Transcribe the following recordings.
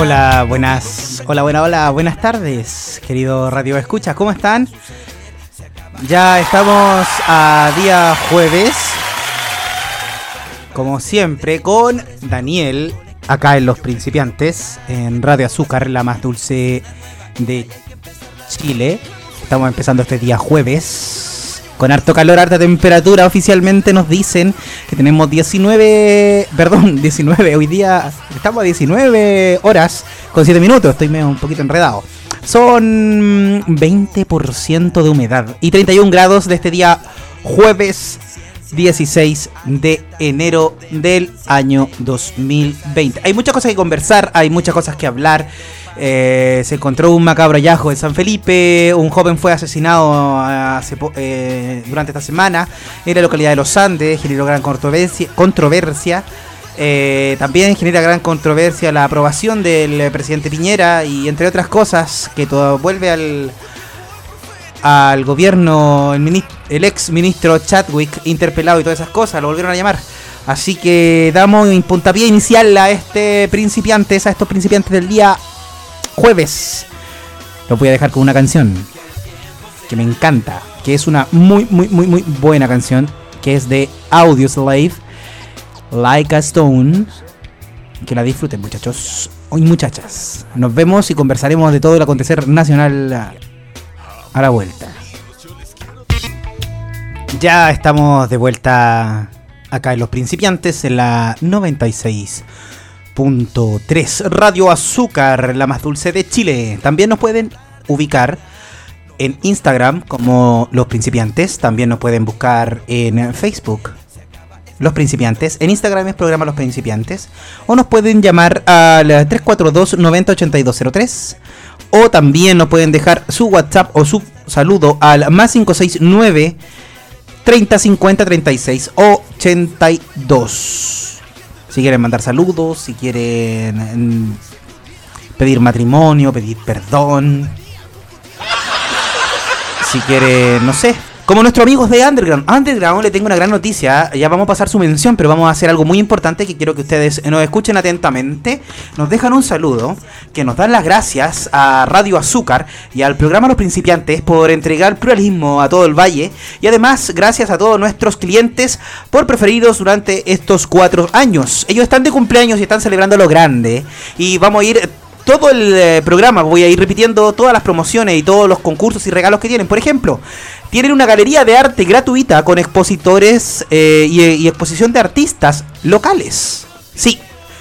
Hola, buenas, hola, buena, hola, buenas tardes, querido Radio Escucha, ¿cómo están? Ya estamos a día jueves, como siempre, con Daniel, acá en Los Principiantes, en Radio Azúcar, la más dulce de Chile. Estamos empezando este día jueves, con harto calor, harta temperatura. Oficialmente nos dicen que tenemos 19, perdón, 19, hoy día estamos a 19 horas con 7 minutos, estoy medio un poquito enredado. Son 20% de humedad y 31 grados de este día jueves 16 de enero del año 2020. Hay muchas cosas que conversar, hay muchas cosas que hablar. Eh, se encontró un macabro hallazgo en San Felipe, un joven fue asesinado eh, durante esta semana en la localidad de Los Andes, generó gran controversia. Eh, también genera gran controversia la aprobación del presidente Piñera y entre otras cosas que todo vuelve al, al gobierno, el, el ex ministro Chadwick interpelado y todas esas cosas, lo volvieron a llamar. Así que damos un puntapié inicial a este principiantes, a estos principiantes del día jueves. Lo voy a dejar con una canción que me encanta, que es una muy, muy, muy, muy buena canción, que es de Audio Slave, Like a Stone. Que la disfruten, muchachos y muchachas. Nos vemos y conversaremos de todo el acontecer nacional a la vuelta. Ya estamos de vuelta acá en Los Principiantes en la 96. 3 Radio Azúcar, la más dulce de Chile. También nos pueden ubicar en Instagram como Los Principiantes. También nos pueden buscar en Facebook Los Principiantes. En Instagram es programa Los Principiantes. O nos pueden llamar al 342 908203. O también nos pueden dejar su WhatsApp o su saludo al más 569 3050 36 82. Si quieren mandar saludos, si quieren mm, pedir matrimonio, pedir perdón. Si quieren, no sé, como nuestros amigos de Underground. Underground le tengo una gran noticia. Ya vamos a pasar su mención, pero vamos a hacer algo muy importante que quiero que ustedes nos escuchen atentamente. Nos dejan un saludo, que nos dan las gracias a Radio Azúcar y al programa Los Principiantes por entregar pluralismo a todo el valle. Y además, gracias a todos nuestros clientes por preferidos durante estos cuatro años. Ellos están de cumpleaños y están celebrando lo grande. Y vamos a ir todo el eh, programa voy a ir repitiendo todas las promociones y todos los concursos y regalos que tienen. Por ejemplo, tienen una galería de arte gratuita con expositores eh, y, exposición de artistas locales. Sí,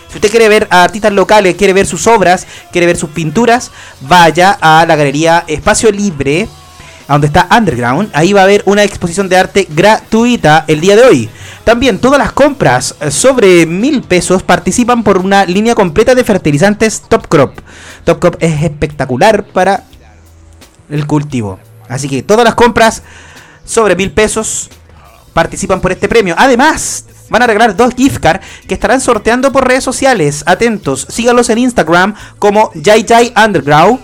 si usted quiere ver a artistas locales, quiere ver sus obras, quiere ver sus pinturas, vaya a la galería Espacio Libre, donde está Underground. Ahí va a haber una exposición de arte gratuita el día de hoy. También todas las compras sobre mil pesos participan por una línea completa de fertilizantes Top Crop. Top Crop es espectacular para el cultivo. Así que todas las compras sobre mil pesos participan por este premio. Además, van a regalar dos gift cards que estarán sorteando por redes sociales. Atentos, síganlos en Instagram como JJ Underground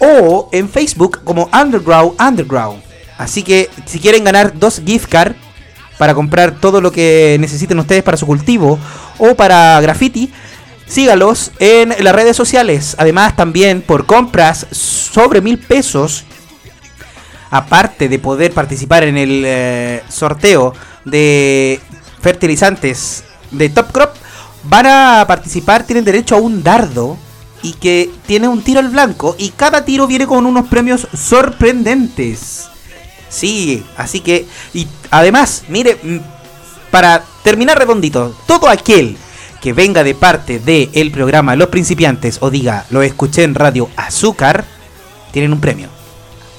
o en Facebook como Underground Underground. Así que si quieren ganar dos gift cards para comprar todo lo que necesiten ustedes para su cultivo o para graffiti, sígalos en las redes sociales. Además, también por compras sobre mil pesos aparte de poder participar en el eh, sorteo de fertilizantes de Top Crop, van a participar, tienen derecho a un dardo y que tiene un tiro al blanco y cada tiro viene con unos premios sorprendentes. Sí, así que y además, mire, mm, para terminar redondito, todo aquel que venga de parte del programa Los Principiantes o diga lo escuché en Radio Azúcar, tienen un premio.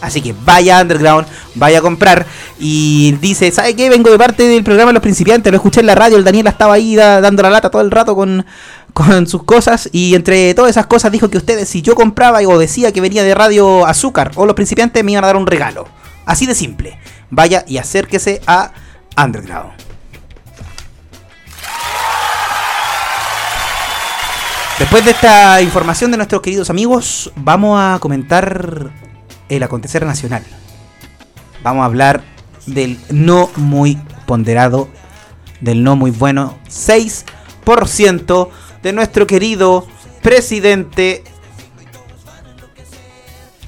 Así que vaya underground, vaya a comprar. Y dice, ¿sabe qué? Vengo de parte del programa Los Principiantes, lo escuché en la radio, el Daniel estaba ahí dando la lata todo el rato con, con sus cosas. Y entre todas esas cosas dijo que ustedes, si yo compraba o decía que venía de Radio Azúcar o Los Principiantes, me iban a dar un regalo. Así de simple. Vaya y acérquese a Underground. Después de esta información de nuestros queridos amigos, vamos a comentar el acontecer nacional. Vamos a hablar del no muy ponderado, del no muy bueno 6% de nuestro querido presidente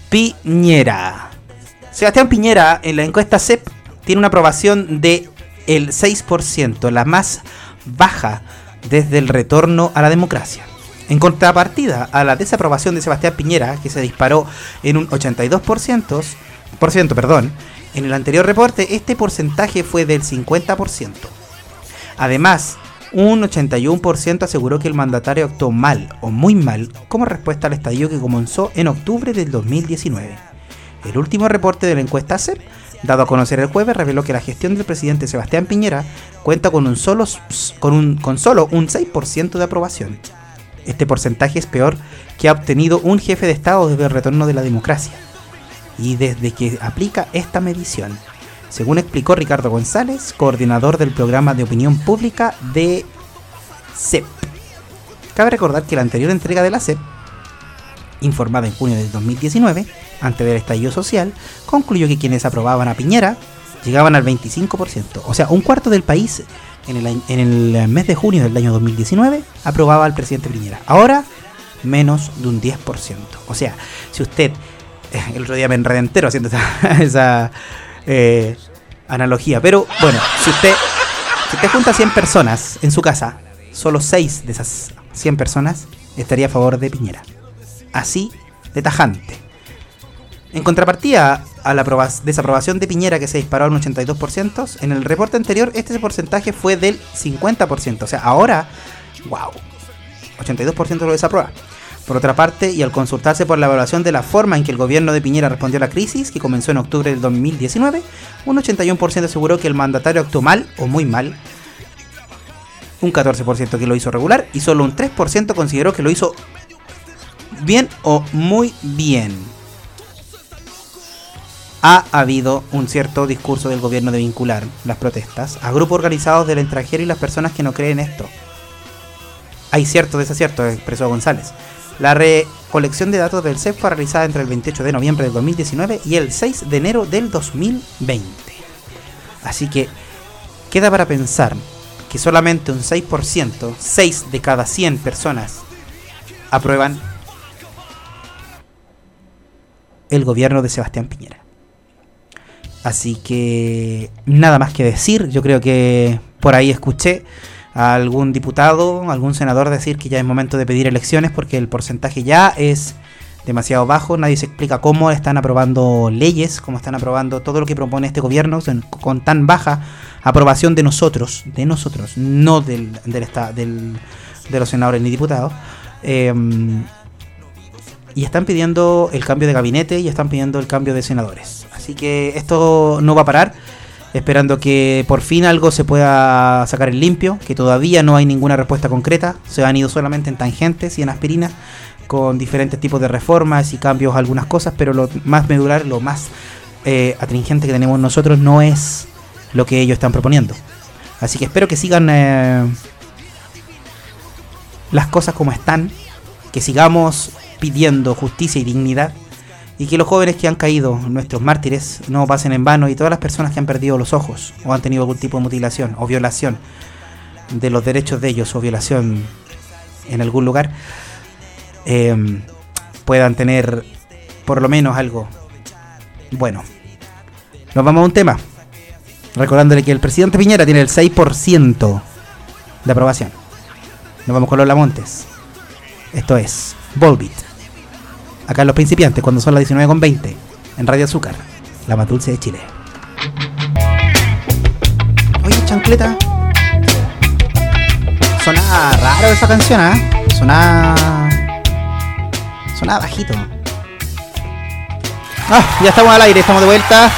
Piñera. Sebastián Piñera en la encuesta CEP tiene una aprobación de el 6%, la más baja desde el retorno a la democracia. En contrapartida a la desaprobación de Sebastián Piñera, que se disparó en un 82%, por ciento, perdón, en el anterior reporte este porcentaje fue del 50%. Además, un 81% aseguró que el mandatario actuó mal o muy mal como respuesta al estadio que comenzó en octubre del 2019. El último reporte de la encuesta CEP, dado a conocer el jueves, reveló que la gestión del presidente Sebastián Piñera cuenta con, un solo, con, un, con solo un 6% de aprobación. Este porcentaje es peor que ha obtenido un jefe de Estado desde el retorno de la democracia y desde que aplica esta medición, según explicó Ricardo González, coordinador del programa de opinión pública de CEP. Cabe recordar que la anterior entrega de la CEP, informada en junio de 2019, antes del estallido social, concluyó que quienes aprobaban a Piñera llegaban al 25%, o sea, un cuarto del país en el, el mes de junio del año 2019 aprobaba al presidente Piñera. Ahora, menos de un 10%. O sea, si usted, eh, el otro día me enredé entero haciendo esa, eh, analogía, pero bueno, si usted, si usted junta 100 personas en su casa, solo 6 de esas 100 personas estaría a favor de Piñera. Así de tajante. En contrapartida a la desaprobación de Piñera que se disparó a un 82%, en el reporte anterior este porcentaje fue del 50%. O sea, ahora, wow, 82% lo desaprueba. Por otra parte, y al consultarse por la evaluación de la forma en que el gobierno de Piñera respondió a la crisis, que comenzó en octubre del 2019, un 81% aseguró que el mandatario actuó mal o muy mal, un 14% que lo hizo regular y solo un 3% consideró que lo hizo bien o muy bien ha habido un cierto discurso del gobierno de vincular las protestas a grupos organizados del extranjero y las personas que no creen esto. Hay cierto desacierto, expresó González. La recolección de datos del CEP fue realizada entre el 28 de noviembre del 2019 y el 6 de enero del 2020. Así que queda para pensar que solamente un 6%, 6 de cada 100 personas, aprueban el gobierno de Sebastián Piñera. Así que nada más que decir, yo creo que por ahí escuché a algún diputado, algún senador decir que ya es momento de pedir elecciones porque el porcentaje ya es demasiado bajo, nadie se explica cómo están aprobando leyes, cómo están aprobando todo lo que propone este gobierno con tan baja aprobación de nosotros, de nosotros, no del, del, de los senadores ni diputados. Em, y están pidiendo el cambio de gabinete y están pidiendo el cambio de senadores. Así que esto no va a parar. Esperando que por fin algo se pueda sacar en limpio, que todavía no hay ninguna respuesta concreta. Se han ido solamente en tangentes y en aspirinas con diferentes tipos de reformas y cambios a algunas cosas, pero lo más medular, lo más eh, atringente que tenemos nosotros no es lo que ellos están proponiendo. Así que espero que sigan eh, las cosas como están, que sigamos pidiendo justicia y dignidad y que los jóvenes que han caído, nuestros mártires, no pasen en vano y todas las personas que han perdido los ojos o han tenido algún tipo de mutilación o violación de los derechos de ellos o violación en algún lugar, em, puedan tener por lo menos algo bueno. Nos vamos a un tema, recordándole que el presidente Piñera tiene el 6% de aprobación. Nos vamos con los Lamontes. Esto es Volbit acá en Los Principiantes, cuando son las 19.20, en Radio Azúcar, la más dulce de Chile. Oye, chancleta. Sonaba raro esa canción, ¿eh? Sonaba. Sonaba bajito. Ah, ya estamos al aire, estamos de vuelta.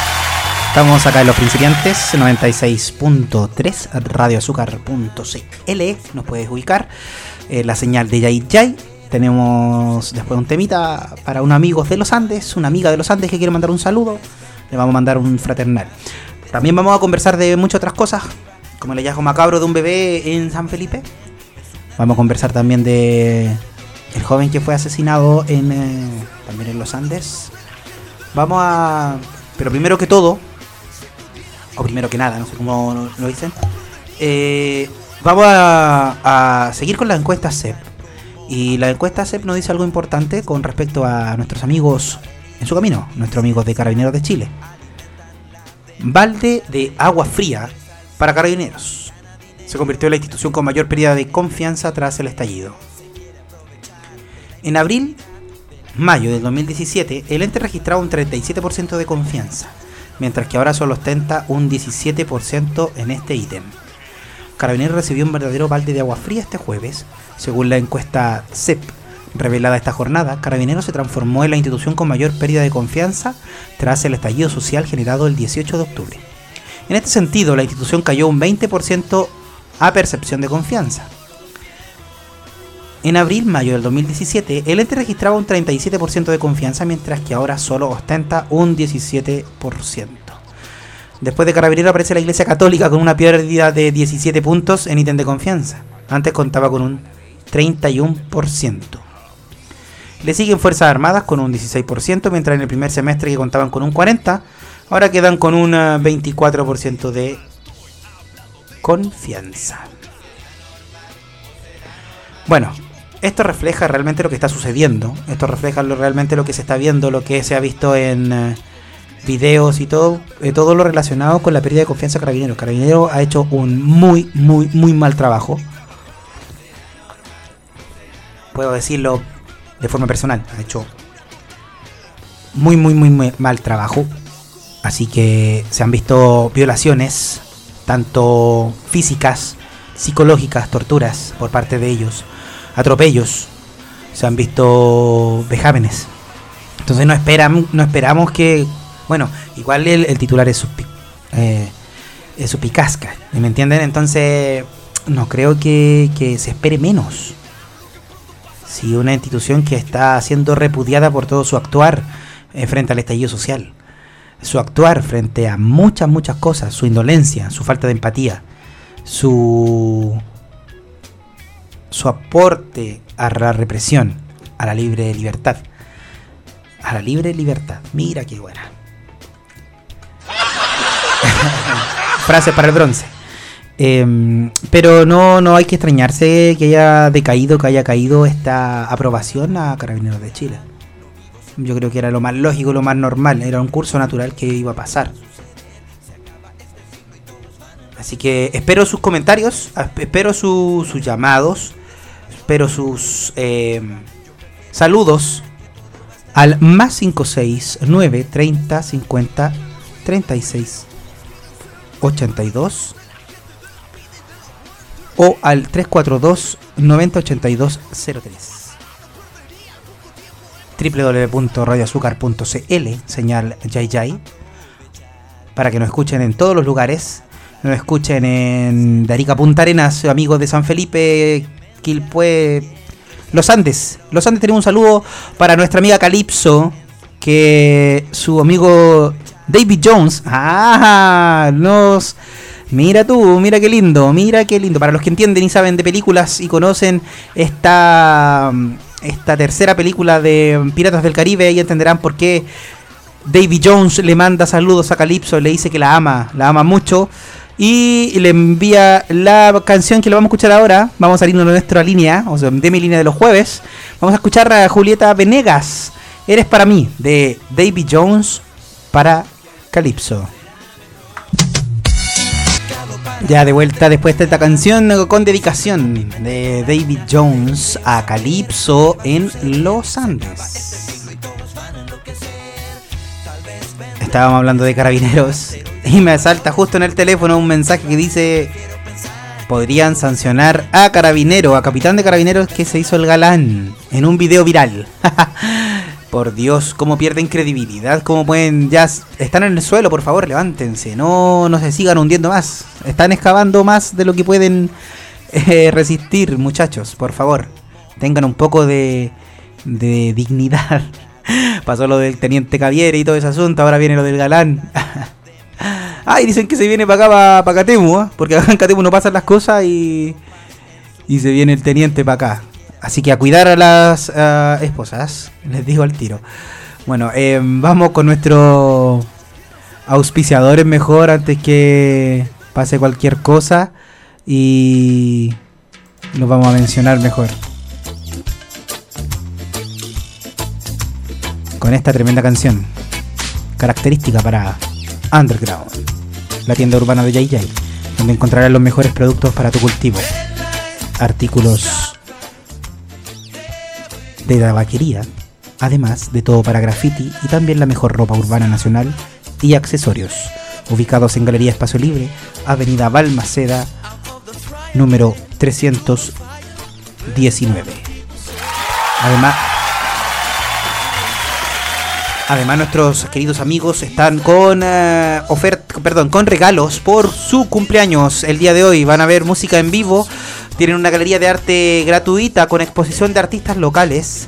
Estamos acá en Los Principiantes, 96.3, radioazúcar.cl. Nos puedes ubicar. Eh, la señal de Yay Yay tenemos después un temita para un amigo de los Andes, una amiga de los Andes que quiere mandar un saludo. Le vamos a mandar un fraternal. También vamos a conversar de muchas otras cosas, como el hallazgo macabro de un bebé en San Felipe. Vamos a conversar también de el joven que fue asesinado en eh, también en los Andes. Vamos a, pero primero que todo, o primero que nada, no sé cómo lo dicen. Eh, vamos a, a seguir con la encuesta CEP Y la encuesta CEP nos dice algo importante con respecto a nuestros amigos en su camino, nuestros amigos de Carabineros de Chile. Balde de agua fría para Carabineros. Se convirtió en la institución con mayor pérdida de confianza tras el estallido. En abril, mayo del 2017, el ente registraba un 37% de confianza, mientras que ahora solo ostenta un 17% en este ítem. Carabineros recibió un verdadero balde de agua fría este jueves, según la encuesta CEP revelada esta jornada, Carabineros se transformó en la institución con mayor pérdida de confianza tras el estallido social generado el 18 de octubre. En este sentido, la institución cayó un 20% a percepción de confianza. En abril-mayo del 2017, el ente registraba un 37% de confianza, mientras que ahora solo ostenta un 17%. Después de Carabineros aparece la Iglesia Católica con una pérdida de 17 puntos en ítem de confianza. Antes contaba con un 31%. Le siguen Fuerzas Armadas con un 16%, mientras en el primer semestre que contaban con un 40%, ahora quedan con un 24% de confianza. Bueno, esto refleja realmente lo que está sucediendo. Esto refleja realmente lo que se está viendo, lo que se ha visto en eh, videos y todo, eh, todo lo relacionado con la pérdida de confianza de Carabineros. Carabineros ha hecho un muy, muy, muy mal trabajo. Puedo decirlo de forma personal. Ha hecho muy, muy, muy, mal trabajo. Así que se han visto violaciones, tanto físicas, psicológicas, torturas por parte de ellos, atropellos, se han visto vejámenes. Entonces no, esperan, no esperamos que, bueno, igual el, titular es su, eh, picasca, ¿me entienden? Entonces no creo que, que se espere menos si una institución que está siendo repudiada por todo su actuar eh, frente al estallido social, su actuar frente a muchas, muchas cosas, su indolencia, su falta de empatía, su, su aporte a la represión, a la libre libertad. A la libre libertad. Mira qué buena. Frase para el bronce. Em, pero no, no hay que extrañarse que haya decaído, que haya caído esta aprobación a Carabineros de Chile. Yo creo que era lo más lógico, lo más normal, era un curso natural que iba a pasar. Así que espero sus comentarios, espero sus llamados, espero sus em, saludos al más 569 30 50 36 82 o al 342 908203 www.radioazúcar.cl señal Yay para que nos escuchen en todos los lugares nos escuchen en Darica Punta Arenas amigos de San Felipe Quilpue Los Andes. Los Andes tenemos un saludo para nuestra amiga Calypso que su amigo David Jones ah, nos Mira tú, mira qué lindo, mira qué lindo. Para los que entienden y saben de películas y conocen esta, esta tercera película de Piratas del Caribe, ahí entenderán por qué Davy Jones le manda saludos a Calypso, le dice que la ama, la ama mucho. Y le envía la canción que lo vamos a escuchar ahora. Vamos a salirnos de nuestra línea, o sea, de mi línea de los jueves. Vamos a escuchar a Julieta Venegas. Eres para mí, de Davy Jones para Calypso. Ya de vuelta después de esta canción con dedicación de David Jones a Calypso en Los Andes. Estábamos hablando de carabineros y me salta justo en el teléfono un mensaje que dice podrían sancionar a carabinero, a capitán de carabineros que se hizo el galán en un video viral. Por Dios, cómo pierden credibilidad, cómo pueden ya están en el suelo, por favor, levántense, no no se sigan hundiendo más. Están excavando más de lo que pueden eh, resistir, muchachos, por favor. Tengan un poco de de dignidad. Pasó lo del teniente Caviere y todo ese asunto, ahora viene lo del galán. Ay, dicen que se viene para acá, para Catemu, ¿eh? porque acá en Catemu no pasan las cosas y, y se viene el teniente para acá. Así que a cuidar a las esposas, les digo al tiro. Bueno, em, vamos con nuestros auspiciadores mejor antes que pase cualquier cosa y los vamos a mencionar mejor. Con esta tremenda canción, característica para Underground, la tienda urbana de JJ, donde encontrarás los mejores productos para tu cultivo. Artículos de la vaquería, además de todo para graffiti y también la mejor ropa urbana nacional y accesorios, ubicados en Galería Espacio Libre, Avenida Balmaceda, número 319. Además, Además, nuestros queridos amigos están con uh, perdón, con regalos por su cumpleaños el día de hoy. Van a ver música en vivo. Tienen una galería de arte gratuita con exposición de artistas locales.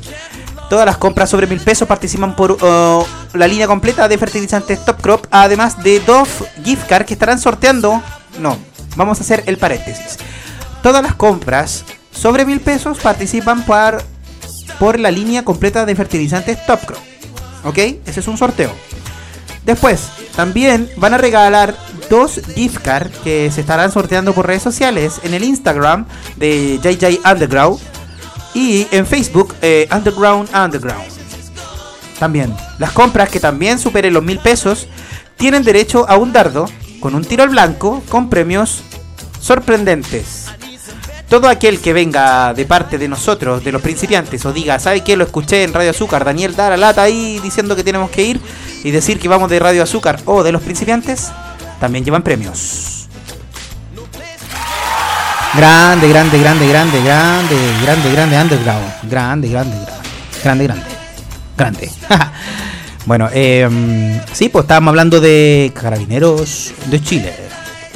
Todas las compras sobre mil pesos participan por uh, la línea completa de fertilizantes Top Crop, además de dos gift cards que estarán sorteando. No, vamos a hacer el paréntesis. Todas las compras sobre mil pesos participan por, por la línea completa de fertilizantes Top Crop. ¿Ok? Ese es un sorteo. Después, también van a regalar dos gift cards que se estarán sorteando por redes sociales en el Instagram de JJ Underground y en Facebook eh, Underground Underground. También, las compras que también superen los mil pesos tienen derecho a un dardo con un tiro al blanco con premios sorprendentes todo aquel que venga de parte de nosotros, de los principiantes, o diga, ¿sabe qué? Lo escuché en Radio Azúcar, Daniel da la lata ahí diciendo que tenemos que ir y decir que vamos de Radio Azúcar o de los principiantes, también llevan premios. Grande, grande, grande, grande, grande, grande, grande, underground. Grande, grande, grande, grande, grande. bueno, eh, sí, pues estábamos hablando de carabineros de Chile.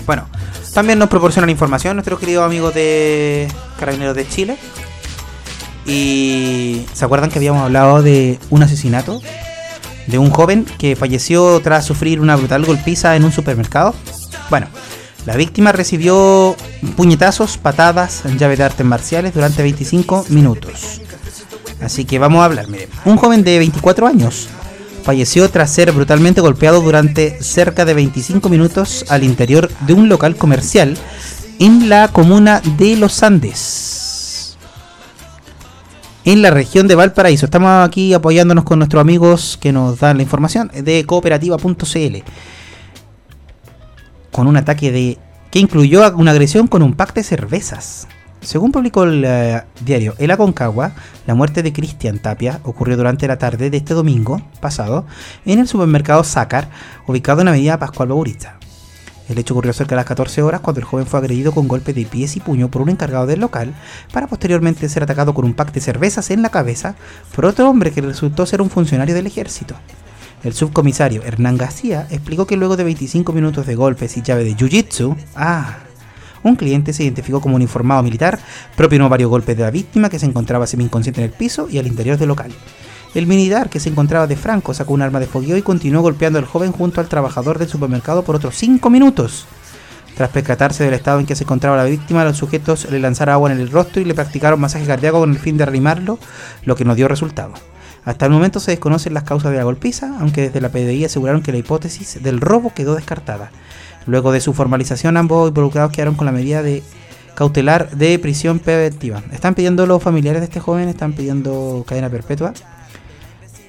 Bueno, también nos proporcionan información nuestros queridos amigos de Carabineros de Chile. Y se acuerdan que habíamos hablado de un asesinato de un joven que falleció tras sufrir una brutal golpiza en un supermercado. Bueno, la víctima recibió puñetazos, patadas, llave de artes marciales durante 25 minutos. Así que vamos a hablar. Un joven de 24 años falleció tras ser brutalmente golpeado durante cerca de 25 minutos al interior de un local comercial en la comuna de Los Andes, en la región de Valparaíso. Estamos aquí apoyándonos con nuestros amigos que nos dan la información de cooperativa.cl, con un ataque de que incluyó una agresión con un pack de cervezas. Según publicó el eh, diario El Aconcagua, la muerte de Cristian Tapia ocurrió durante la tarde de este domingo pasado en el supermercado Zácar, ubicado en la avenida Pascual Baurista. El hecho ocurrió cerca de las 14 horas cuando el joven fue agredido con golpes de pies y puño por un encargado del local, para posteriormente ser atacado con un pack de cervezas en la cabeza por otro hombre que resultó ser un funcionario del ejército. El subcomisario Hernán García explicó que luego de 25 minutos de golpes y llave de jiu-jitsu, ah, un cliente se identificó como un informado militar, propinó varios golpes de la víctima que se encontraba semi-inconsciente en el piso y al interior del local. El militar que se encontraba de franco sacó un arma de fogueo y continuó golpeando al joven junto al trabajador del supermercado por otros 5 minutos. Tras percatarse del estado en que se encontraba la víctima, los sujetos le lanzaron agua en el rostro y le practicaron masaje cardíaco con el fin de reanimarlo, lo que no dio resultado. Hasta el momento se desconocen las causas de la golpiza, aunque desde la PDI aseguraron que la hipótesis del robo quedó descartada. Luego de su formalización, ambos involucrados quedaron con la medida de cautelar de prisión preventiva. Están pidiendo los familiares de este joven, están pidiendo cadena perpetua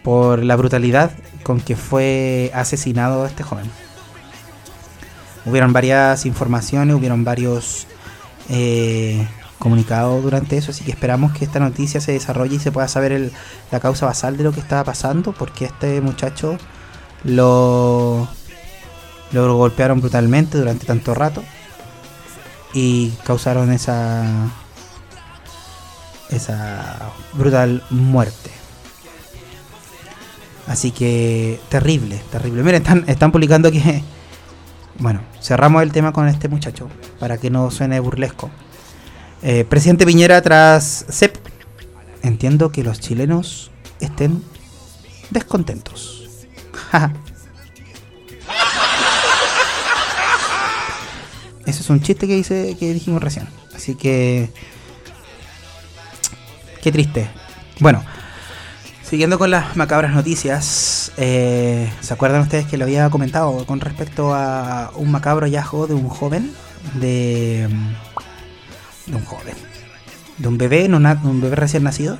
por la brutalidad con que fue asesinado este joven. Hubieron varias informaciones, hubieron varios eh, comunicados durante eso, así que esperamos que esta noticia se desarrolle y se pueda saber la causa basal de lo que estaba pasando, porque este muchacho lo lo golpearon brutalmente durante tanto rato y causaron esa esa brutal muerte. Así que terrible, terrible. Miren, están, están publicando que bueno, cerramos el tema con este muchacho para que no suene burlesco. Eh, presidente Piñera tras CEP. Entiendo que los chilenos estén descontentos. Ese es un chiste que dice que dijimos recién. Así que qué triste. Bueno, siguiendo con las macabras noticias, eh, ¿se acuerdan ustedes que lo había comentado con respecto a un macabro hallazgo de un joven, de, un joven, de un bebé, un bebé recién nacido,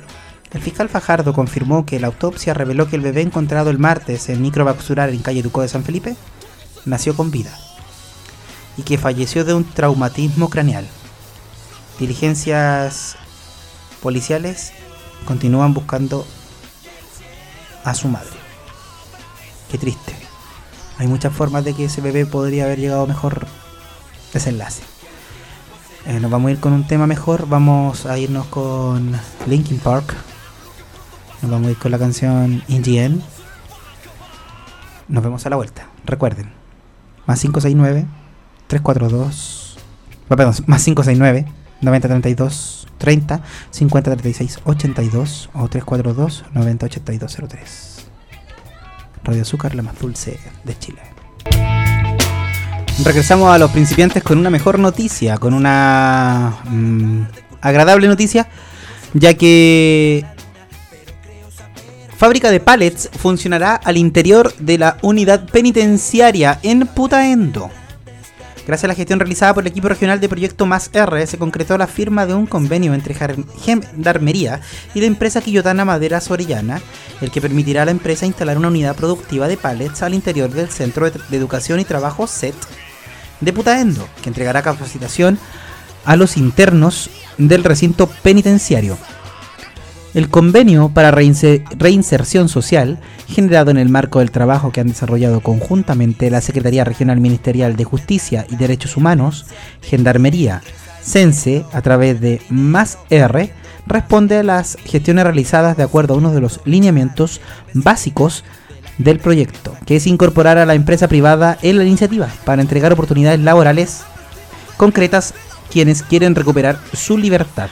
El fiscal Fajardo confirmó que la autopsia reveló que el bebé encontrado el martes en microvascular en calle Ducó de San Felipe nació con vida y que falleció de un traumatismo craneal. Diligencias policiales continúan buscando a su madre. Qué triste. Hay muchas formas de que ese bebé podría haber llegado mejor desenlace. Eh, nos vamos a ir con un tema mejor. Vamos a irnos con Linkin Park. Nos vamos a ir con la canción In the End. Nos vemos a la vuelta. Recuerden, más 569 342. Perdón, más 569 9032 30 50 36 82 o 342 90 82 03. Radio Azúcar, la más dulce de Chile. Regresamos a los principiantes con una mejor noticia, con una mm, agradable noticia, ya que fábrica de pallets funcionará al interior de la unidad penitenciaria en Putaendo. Gracias a la gestión realizada por el equipo regional de Proyecto Más R, se concretó la firma de un convenio entre Gendarmería y la empresa quillotana Maderas Orellana, el que permitirá a la empresa instalar una unidad productiva de pallets al interior del Centro de Educación y Trabajo SET de Putaendo, que entregará capacitación a los internos del recinto penitenciario. El convenio para reinserción social, generado en el marco del trabajo que han desarrollado conjuntamente la Secretaría Regional Ministerial de Justicia y Derechos Humanos, Gendarmería, CENSE, a través de Más R, responde a las gestiones realizadas de acuerdo a uno de los lineamientos básicos del proyecto, que es incorporar a la empresa privada en la iniciativa para entregar oportunidades laborales concretas quienes quieren recuperar su libertad.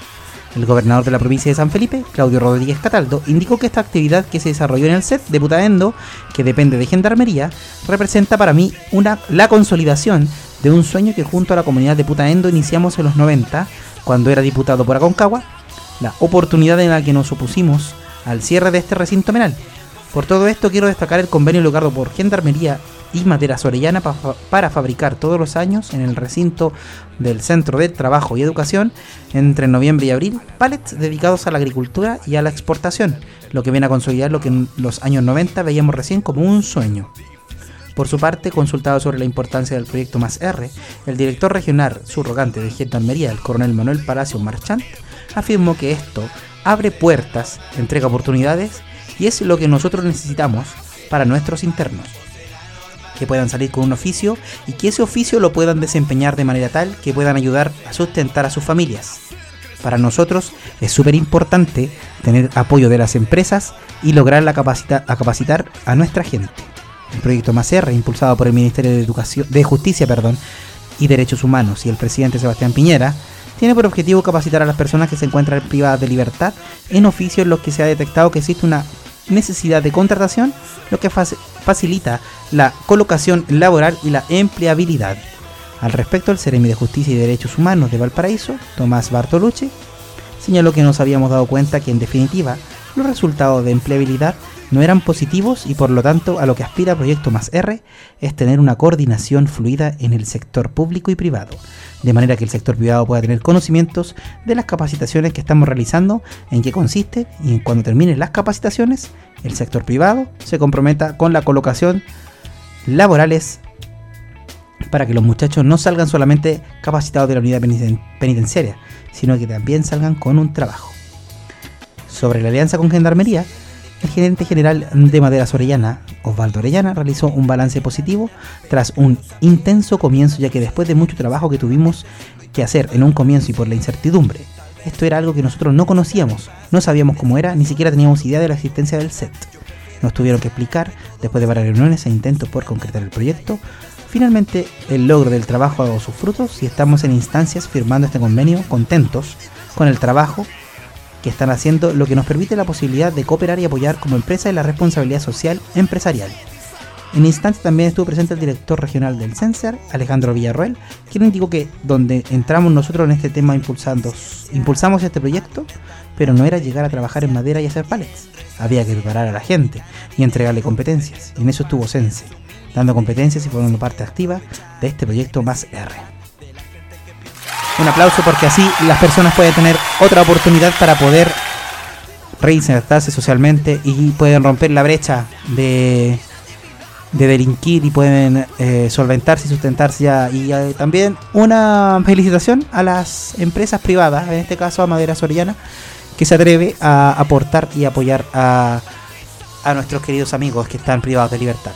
El gobernador de la provincia de San Felipe, Claudio Rodríguez Cataldo, indicó que esta actividad que se desarrolló en el set de Putaendo, que depende de Gendarmería, representa para mí una, la consolidación de un sueño que junto a la comunidad de Putaendo iniciamos en los 90, cuando era diputado por Aconcagua, la oportunidad en la que nos opusimos al cierre de este recinto penal. Por todo esto quiero destacar el convenio logrado por Gendarmería y Madera Sorellana para fabricar todos los años en el recinto del Centro de Trabajo y Educación entre noviembre y abril pallets dedicados a la agricultura y a la exportación, lo que viene a consolidar lo que en los años 90 veíamos recién como un sueño. Por su parte, consultado sobre la importancia del proyecto Más R, el director regional subrogante de Gendarmería, el coronel Manuel Palacio Marchant, afirmó que esto abre puertas, entrega oportunidades y es lo que nosotros necesitamos para nuestros internos que puedan salir con un oficio y que ese oficio lo puedan desempeñar de manera tal que puedan ayudar a sustentar a sus familias. Para nosotros es súper importante tener apoyo de las empresas y lograr la capacita a capacitar a nuestra gente. El proyecto MACER, impulsado por el Ministerio de, Educación, de Justicia perdón, y Derechos Humanos y el presidente Sebastián Piñera, tiene por objetivo capacitar a las personas que se encuentran privadas de libertad en oficios en los que se ha detectado que existe una necesidad de contratación, lo que facilita la colocación laboral y la empleabilidad. Al respecto, el Ceremi de Justicia y Derechos Humanos de Valparaíso, Tomás Bartolucci, señaló que nos habíamos dado cuenta que en definitiva los resultados de empleabilidad no eran positivos y por lo tanto a lo que aspira Proyecto Más R es tener una coordinación fluida en el sector público y privado, de manera que el sector privado pueda tener conocimientos de las capacitaciones que estamos realizando, en qué consiste y cuando terminen las capacitaciones, el sector privado se comprometa con la colocación laborales para que los muchachos no salgan solamente capacitados de la unidad penitenciaria, sino que también salgan con un trabajo. Sobre la alianza con Gendarmería, el gerente general de Maderas Orellana, Osvaldo Orellana, realizó un balance positivo tras un intenso comienzo, ya que después de mucho trabajo que tuvimos que hacer en un comienzo y por la incertidumbre, esto era algo que nosotros no conocíamos, no sabíamos cómo era, ni siquiera teníamos idea de la existencia del set. Nos tuvieron que explicar, después de varias reuniones e intentos por concretar el proyecto, finalmente el logro del trabajo ha dado sus frutos y estamos en instancias firmando este convenio contentos con el trabajo que están haciendo, lo que nos permite la posibilidad de cooperar y apoyar como empresa en la responsabilidad social empresarial. En instante también estuvo presente el director regional del CENSER, Alejandro Villarroel, quien indicó que donde entramos nosotros en este tema impulsando, impulsamos este proyecto, pero no era llegar a trabajar en madera y hacer palets. Había que preparar a la gente y entregarle competencias. Y en eso estuvo Sense, dando competencias y formando parte activa de este proyecto más R. Un aplauso porque así las personas pueden tener otra oportunidad para poder reinsertarse socialmente y pueden romper la brecha de, de delinquir y pueden eh, solventarse y sustentarse ya. Y eh, también una felicitación a las empresas privadas, en este caso a Madera Soriana, que se atreve a aportar y apoyar a, a nuestros queridos amigos que están privados de libertad.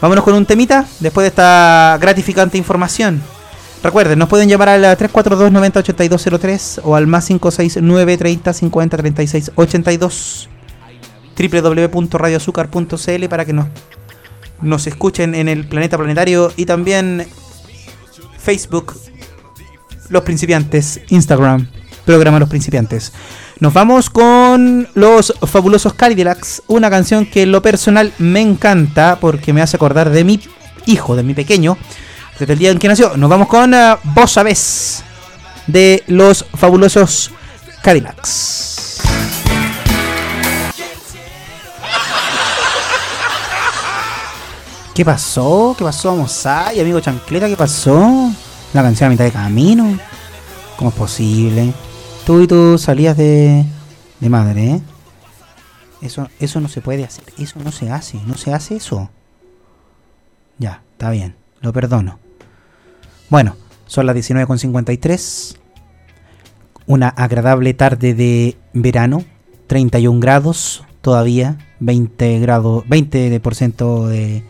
Vámonos con un temita después de esta gratificante información. Recuerden, nos pueden llamar al 342 908203 o al más 569 30 50 36 82 www.radioazúcar.cl para que nos, nos escuchen en el planeta planetario y también Facebook, Los Principiantes, Instagram, programa Los Principiantes. Nos vamos con los fabulosos Cadillacs, una canción que en lo personal me encanta porque me hace acordar de mi hijo, de mi pequeño, desde el día en que nació. Nos vamos con uh, Vos Sabés de los fabulosos Cadillacs. ¿Qué pasó? ¿Qué pasó? Vamos ahí, amigo Chancleta, ¿qué pasó? La canción a mitad de camino. ¿Cómo es posible? Tú y tú salías de, de madre, ¿eh? Eso, eso no se puede hacer. Eso no se hace. No se hace eso. Ya, está bien. Lo perdono. Bueno, son las 19.53. Una agradable tarde de verano. 31 grados todavía. 20 grados, 20% de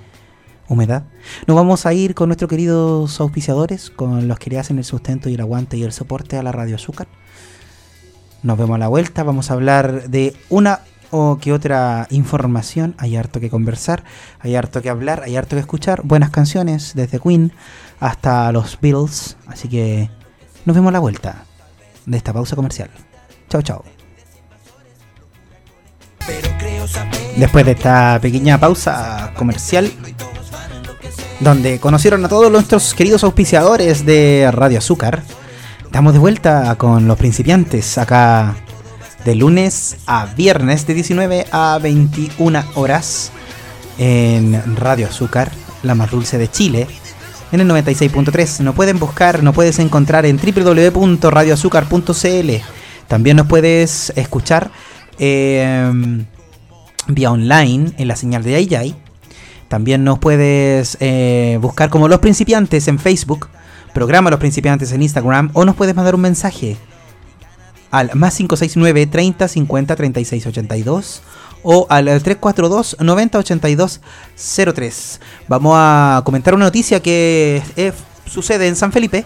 humedad. Nos vamos a ir con nuestros queridos auspiciadores, con los que le hacen el sustento y el aguante y el soporte a la Radio Azúcar. Nos vemos a la vuelta, vamos a hablar de una o que otra información. Hay harto que conversar, hay harto que hablar, hay harto que escuchar. Buenas canciones desde Queen hasta los Beatles. Así que nos vemos a la vuelta de esta pausa comercial. Chao, chao. Después de esta pequeña pausa comercial, donde conocieron a todos nuestros queridos auspiciadores de Radio Azúcar, estamos de vuelta con los principiantes acá de lunes a viernes de 19 a 21 horas en Radio Azúcar, la más dulce de Chile, en el 96.3. Nos pueden buscar, nos puedes encontrar en www.radioazúcar.cl. También nos puedes escuchar eh, vía online en la señal de IJI. También nos puedes eh, buscar como Los Principiantes en Facebook, programa Los Principiantes en Instagram o nos puedes mandar un mensaje al más 569 30 50 36 82 o al 342 90 82 03. Vamos a comentar una noticia que eh, sucede en San Felipe.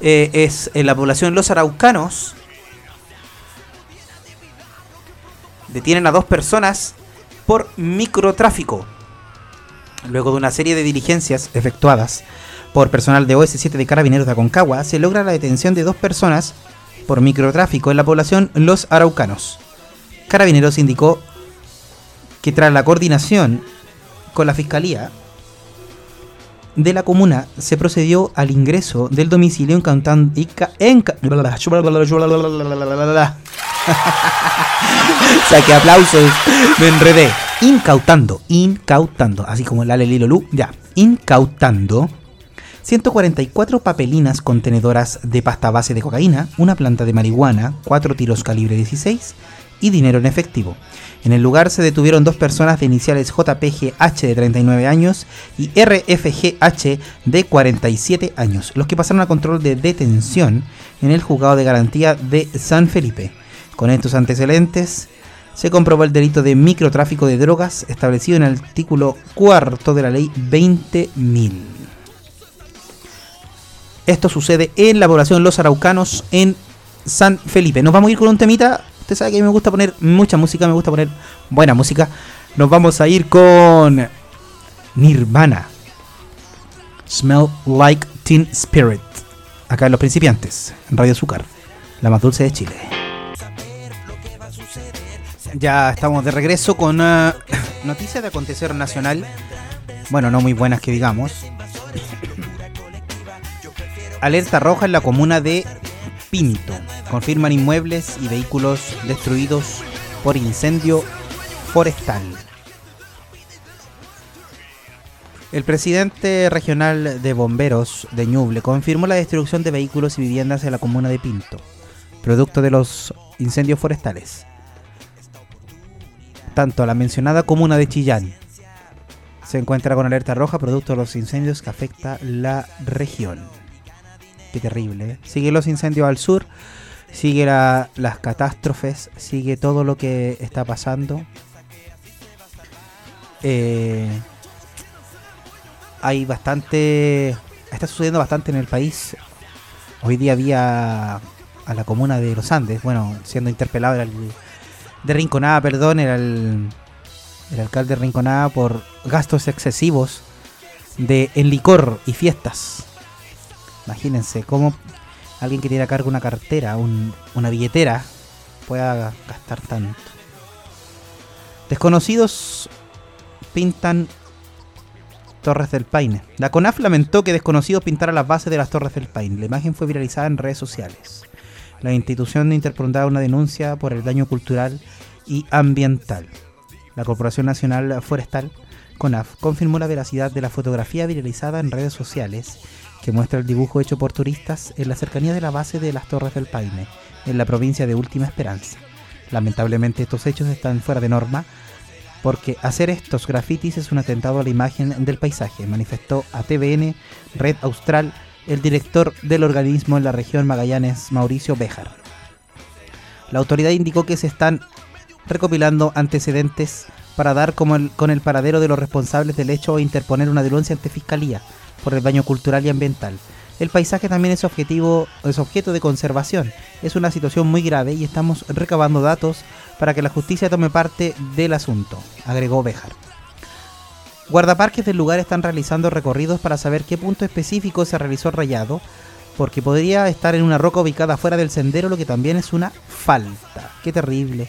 Eh, es en la población Los Araucanos. Detienen a dos personas por microtráfico. Luego de una serie de diligencias efectuadas por personal de OS7 de Carabineros de Aconcagua, se logra la detención de dos personas por microtráfico en la población Los Araucanos. Carabineros indicó que tras la coordinación con la Fiscalía de la comuna se procedió al ingreso del domicilio incautando saque aplausos me enredé incautando incautando así como la Lelilolu ya incautando 144 papelinas contenedoras de pasta base de cocaína, una planta de marihuana, cuatro tiros calibre 16 y dinero en efectivo. En el lugar se detuvieron dos personas de iniciales JPGH de 39 años y RFGH de 47 años, los que pasaron a control de detención en el juzgado de garantía de San Felipe. Con estos antecedentes, se comprobó el delito de microtráfico de drogas establecido en el artículo cuarto de la ley 20.000. Esto sucede en la población Los Araucanos en San Felipe. Nos vamos a ir con un temita. Usted sabe que a mí me gusta poner mucha música, me gusta poner buena música. Nos vamos a ir con Nirvana. Smell Like Teen Spirit. Acá en Los Principiantes, Radio Azúcar, la más dulce de Chile. Ya estamos de regreso con uh, noticias de acontecer nacional. Bueno, no muy buenas que digamos alerta roja en la comuna de Pinto. Confirman inmuebles y vehículos destruidos por incendio forestal. El presidente regional de bomberos de Ñuble confirmó la destrucción de vehículos y viviendas en la comuna de Pinto, producto de los incendios forestales. tanto, la mencionada comuna de Chillán se encuentra con alerta roja producto de los incendios que afecta la región. Terrible. ¿eh? Sigue los incendios al sur, sigue las catástrofes, sigue todo lo que está pasando. Eh, hay bastante, está sucediendo bastante en el país. Hoy día había a la comuna de los Andes, bueno, siendo interpelado el, de Rinconada, perdón, era el, el alcalde de Rinconada por gastos excesivos de en licor y fiestas. Imagínense cómo alguien que tiene a cargo una cartera, una billetera, pueda gastar tanto. Desconocidos pintan Torres del Paine. La CONAF lamentó que desconocidos pintaran las bases de las Torres del Paine. La imagen fue viralizada en redes sociales. La institución interpondrá una denuncia por el daño cultural y ambiental. La Corporación Nacional Forestal, CONAF, confirmó la veracidad de la fotografía viralizada en redes sociales que muestra el dibujo hecho por turistas en la cercanía de la base de las Torres del Paine, en la provincia de Última Esperanza. Lamentablemente estos hechos están fuera de norma porque hacer estos grafitis es un atentado a la imagen del paisaje, manifestó a TVN Red Austral el director del organismo en la región Magallanes, Mauricio Béjar. La autoridad indicó que se están recopilando antecedentes para dar como con el paradero de los responsables del hecho o interponer una denuncia ante Fiscalía por el daño cultural y ambiental. El paisaje también es, objetivo, es objeto de conservación. Es una situación muy grave y estamos recabando datos para que la justicia tome parte del asunto, agregó Bejar. Guardaparques del lugar están realizando recorridos para saber qué punto específico se realizó rayado, porque podría estar en una roca ubicada fuera del sendero, lo que también es una falta. Qué terrible.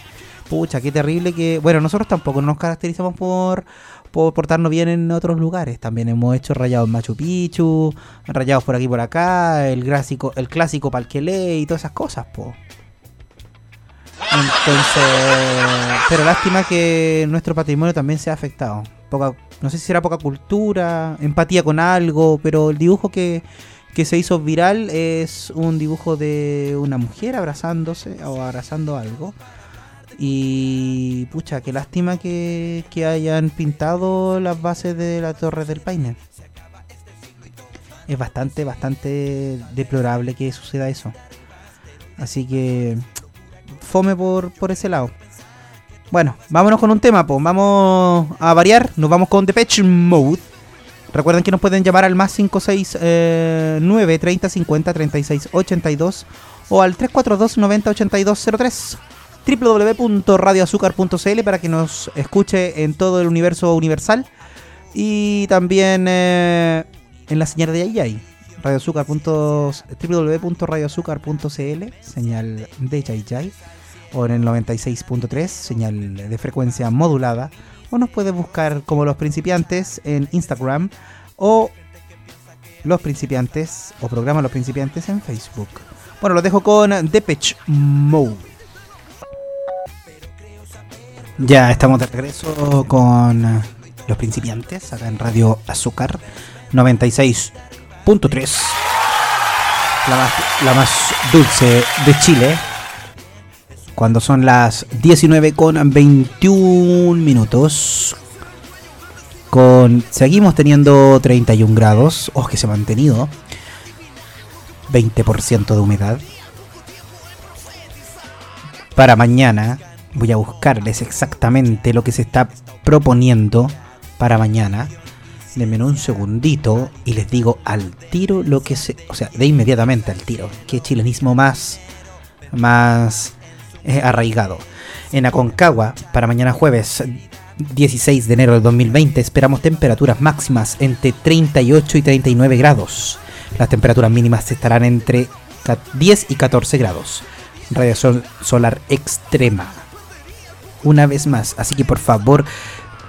Pucha, qué terrible que... Bueno, nosotros tampoco nos caracterizamos por, por portarnos bien en otros lugares. También hemos hecho rayados Machu Picchu, rayados por aquí por acá, el clásico, el clásico Palquelé y todas esas cosas, po. Pero lástima que nuestro patrimonio también se ha afectado. Poca, no sé si será poca cultura, empatía con algo, pero el dibujo que, que se hizo viral es un dibujo de una mujer abrazándose o abrazando algo. Y pucha, qué lástima que, que hayan pintado las bases de la Torre del Paine. Es bastante, bastante deplorable que suceda eso. Así que fome por, por ese lado. Bueno, vámonos con un tema, pues. Vamos a variar. Nos vamos con Depeche Mode. Recuerden que nos pueden llamar al más 569 30 50 36 82 o al 342 90 82 03 www.radioazúcar.cl para que nos escuche en todo el universo universal y también eh, en la señal de ahí www.radioazúcar.cl señal de Yay o en el 96.3 señal de frecuencia modulada o nos puede buscar como los principiantes en Instagram o los principiantes o programa los principiantes en Facebook. Bueno, lo dejo con Depeche Mode. Ya estamos de regreso con eh, los principiantes acá en Radio Azúcar 96.3. La más, la más dulce de Chile. Cuando son las 19 con 21 minutos. Con, seguimos teniendo 31 grados. Oh, que se ha mantenido. 20% de humedad. Para mañana Voy a buscarles exactamente lo que se está proponiendo para mañana. Denme un segundito y les digo al tiro lo que se. O sea, de inmediatamente al tiro. Qué chilenismo más. más eh, arraigado. En Aconcagua, para mañana jueves 16 de enero del 2020, esperamos temperaturas máximas entre 38 y 39 grados. Las temperaturas mínimas estarán entre 10 y 14 grados. Radiación solar extrema una vez más. Así que por favor,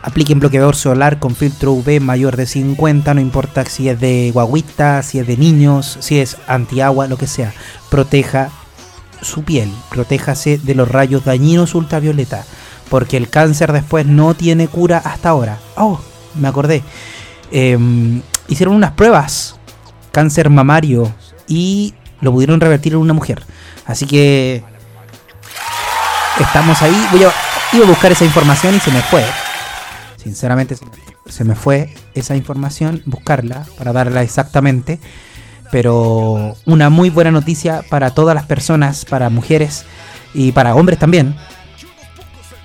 apliquen bloqueador solar con filtro UV mayor de 50, no importa si es de guaguita, si es de niños, si es antiagua, lo que sea. Proteja su piel, protéjase de los rayos dañinos ultravioleta, porque el cáncer después no tiene cura hasta ahora. Oh, me acordé. Em, hicieron unas pruebas, cáncer mamario, y lo pudieron revertir en una mujer. Así que estamos ahí. Voy a iba a buscar esa información y se me fue. Sinceramente se me fue esa información, buscarla para darla exactamente. Pero una muy buena noticia para todas las personas, para mujeres y para hombres también,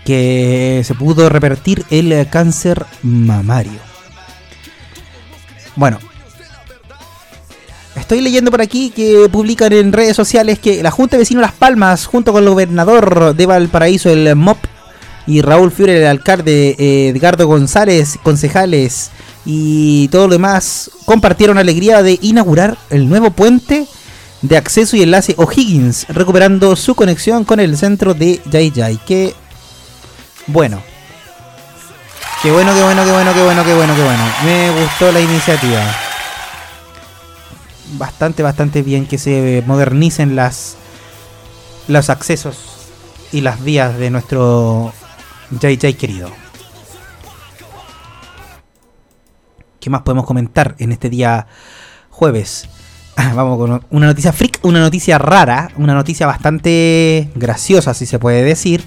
que se pudo revertir el cáncer mamario. Bueno, estoy leyendo por aquí que publican en redes sociales que la Junta de Vecinos Las Palmas, junto con el gobernador de Valparaíso, el MOP, y Raúl Fiore, el alcalde, eh, Edgardo González, concejales y todo lo demás, compartieron la alegría de inaugurar el nuevo puente de acceso y enlace O'Higgins, recuperando su conexión con el centro de Yay Yay. Que bueno. Qué bueno, qué bueno, qué bueno, qué bueno, qué bueno, qué bueno. Me gustó la iniciativa. Bastante, bastante bien que se modernicen las los accesos y las vías de nuestro JJ querido. ¿Qué más podemos comentar en este día jueves? Vamos con una noticia freak, una noticia rara, una noticia bastante graciosa, si se puede decir,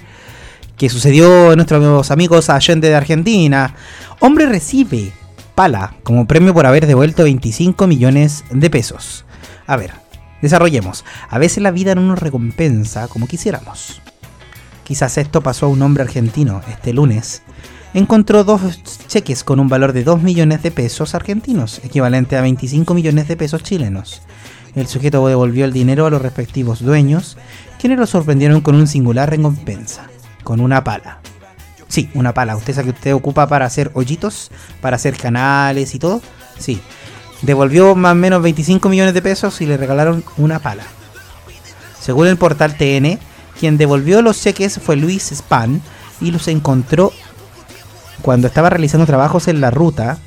que sucedió a nuestros amigos Allende de Argentina. Hombre recibe pala como premio por haber devuelto 25 millones de pesos. A ver, desarrollemos. A veces la vida no nos recompensa como quisiéramos. Quizás esto pasó a un hombre argentino este lunes. Encontró dos cheques con un valor de 2 millones de pesos argentinos, equivalente a 25 millones de pesos chilenos. El sujeto devolvió el dinero a los respectivos dueños, quienes lo sorprendieron con un singular recompensa, con una pala. Sí, una pala. ¿Usted sabe que usted ocupa para hacer hoyitos, para hacer canales y todo? Sí. Devolvió más o menos 25 millones de pesos y le regalaron una pala. Según el portal TN, quien devolvió los cheques fue Luis Span y los encontró cuando estaba realizando trabajos en la ruta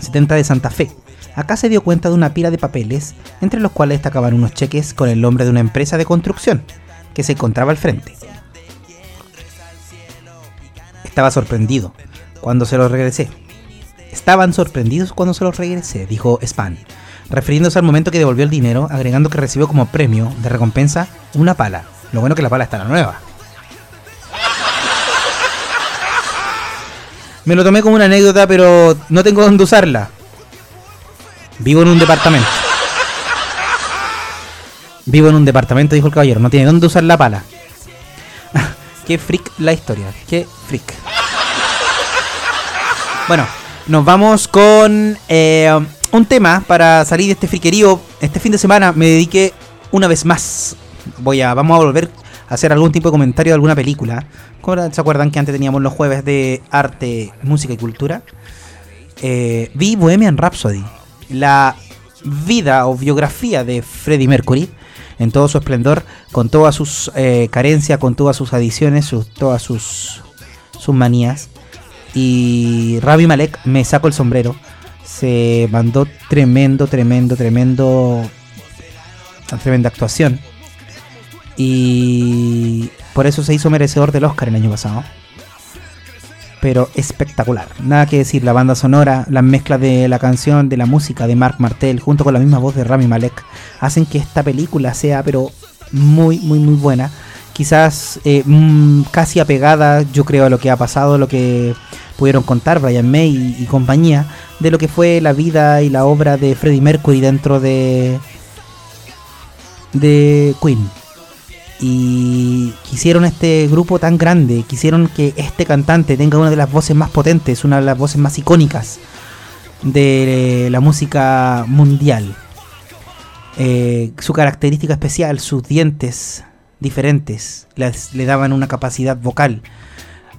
70 de Santa Fe. Acá se dio cuenta de una pila de papeles, entre los cuales destacaban unos cheques con el nombre de una empresa de construcción que se encontraba al frente. Estaba sorprendido cuando se los regresé. Estaban sorprendidos cuando se los regresé, dijo Span, refiriéndose al momento que devolvió el dinero, agregando que recibió como premio de recompensa una pala lo bueno que la pala está la nueva. Me lo tomé como una anécdota, pero no tengo dónde usarla. Vivo en un departamento. Vivo en un departamento, dijo el caballero. No tiene dónde usar la pala. Qué freak la historia. Qué freak. Bueno, nos vamos con eh, un tema para salir de este friquerío. Este fin de semana me dediqué una vez más voy a, vamos a volver a hacer algún tipo de comentario de alguna película. ¿Se acuerdan que antes teníamos los jueves de arte, música y cultura? Eh, vi Bohemian Rhapsody, la vida o biografía de Freddie Mercury en todo su esplendor, con todas sus eh, carencias, con todas sus adiciones, sus, todas sus, sus manías. Y Ravi Malek me sacó el sombrero. Se mandó tremendo, tremendo, tremendo, tremenda actuación. Y por eso se hizo merecedor del Oscar el año pasado. Pero espectacular. Nada que decir, la banda sonora, las mezclas de la canción, de la música de Mark Martel, junto con la misma voz de Rami Malek, hacen que esta película sea, pero muy, muy, muy buena. Quizás eh, mm, casi apegada, yo creo, a lo que ha pasado, lo que pudieron contar Brian May y compañía, de lo que fue la vida y la obra de Freddie Mercury dentro de, de Queen y quisieron este grupo tan grande, quisieron que este cantante tenga una de las voces más potentes, una de las voces más icónicas de la música mundial. Eh, su característica especial, sus dientes diferentes, le daban una capacidad vocal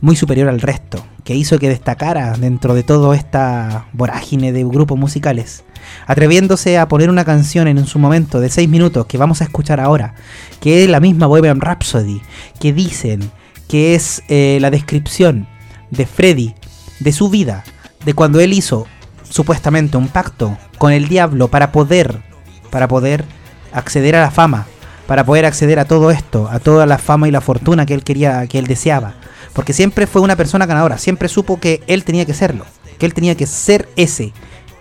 muy superior al resto, que hizo que destacara dentro de toda esta vorágine de grupos musicales atreviéndose a poner una canción en su momento de 6 minutos que vamos a escuchar ahora, que es la misma Bohemian Rhapsody, que dicen que es eh, la descripción de Freddy, de su vida, de cuando él hizo supuestamente un pacto con el diablo para poder, para poder acceder a la fama, para poder acceder a todo esto, a toda la fama y la fortuna que él quería, que él deseaba. Porque siempre fue una persona ganadora, siempre supo que él tenía que serlo, que él tenía que ser ese,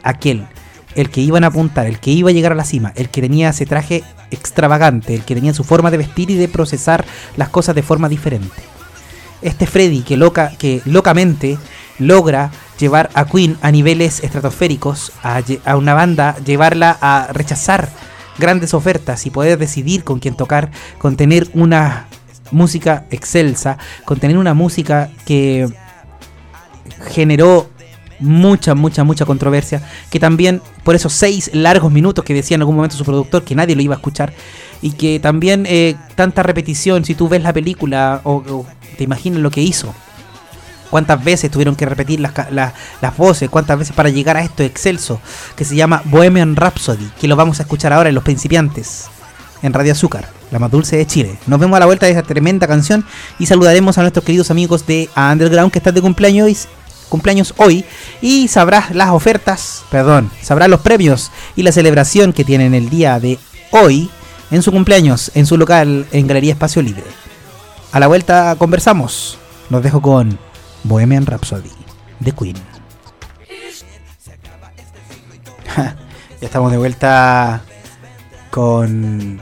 aquel el que iban a apuntar, el que iba a llegar a la cima, el que tenía ese traje extravagante, el que tenía su forma de vestir y de procesar las cosas de forma diferente. este Freddy que, loca, que locamente logra llevar a Queen a niveles estratosféricos, a, a, una banda, llevarla a rechazar grandes ofertas y poder decidir con quién tocar, con tener una música excelsa, con tener una música que generó mucha, mucha, mucha controversia, que también por esos seis largos minutos que decía en algún momento su productor que nadie lo iba a escuchar, y que también eh, tanta repetición, si tú ves la película o, te imaginas lo que hizo, cuántas veces tuvieron que repetir las, las, voces, cuántas veces para llegar a esto excelso, que se llama Bohemian Rhapsody, que lo vamos a escuchar ahora en Los Principiantes, en Radio Azúcar, la más dulce de Chile. Nos vemos a la vuelta de esta tremenda canción y saludaremos a nuestros queridos amigos de Underground que están de cumpleaños cumpleaños hoy y sabrás las ofertas, perdón, sabrás los premios y la celebración que tienen el día de hoy en su cumpleaños en su local en Galería Espacio Libre. A la vuelta conversamos. Nos dejo con Bohemian Rhapsody de Queen. ya estamos de vuelta con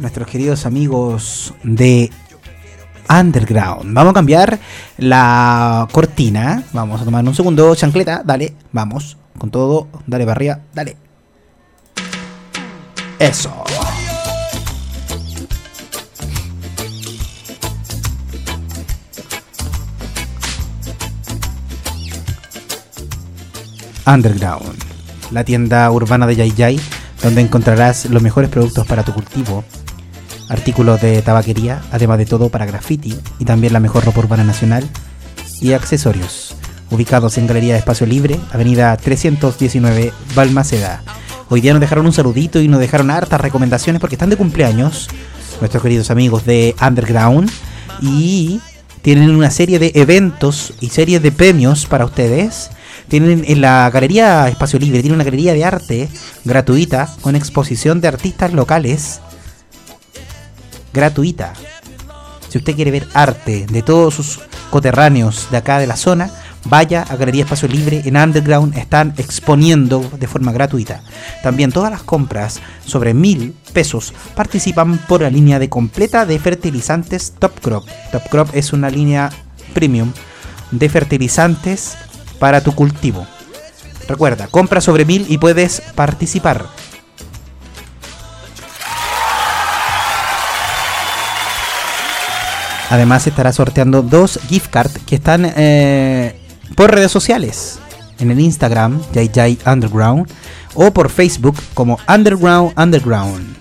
nuestros queridos amigos de Underground. Vamos a cambiar la cortina. Vamos a tomar un segundo. Chancleta, dale, vamos. Con todo, dale barría, dale. Eso. Underground, la tienda urbana de Yay Yay, donde encontrarás los mejores productos para tu cultivo artículos de tabaquería, además de todo para graffiti y también la mejor ropa urbana nacional y accesorios. Ubicados en Galería de Espacio Libre, Avenida 319 Balmaceda. Hoy día nos dejaron un saludito y nos dejaron hartas recomendaciones porque están de cumpleaños nuestros queridos amigos de Underground y tienen una serie de eventos y series de premios para ustedes. Tienen en la Galería Espacio Libre, tiene una galería de arte gratuita con exposición de artistas locales gratuita. Si usted quiere ver arte de todos sus coterráneos de acá de la zona, vaya a Galería Espacio Libre en Underground, están exponiendo de forma gratuita. También todas las compras sobre mil pesos participan por la línea de completa de fertilizantes Top Crop. Top Crop es una línea premium de fertilizantes para tu cultivo. Recuerda, compra sobre mil y puedes participar. Además estará sorteando dos gift cards que están eh, por redes sociales. En el Instagram, JJ Underground, o por Facebook como Underground Underground.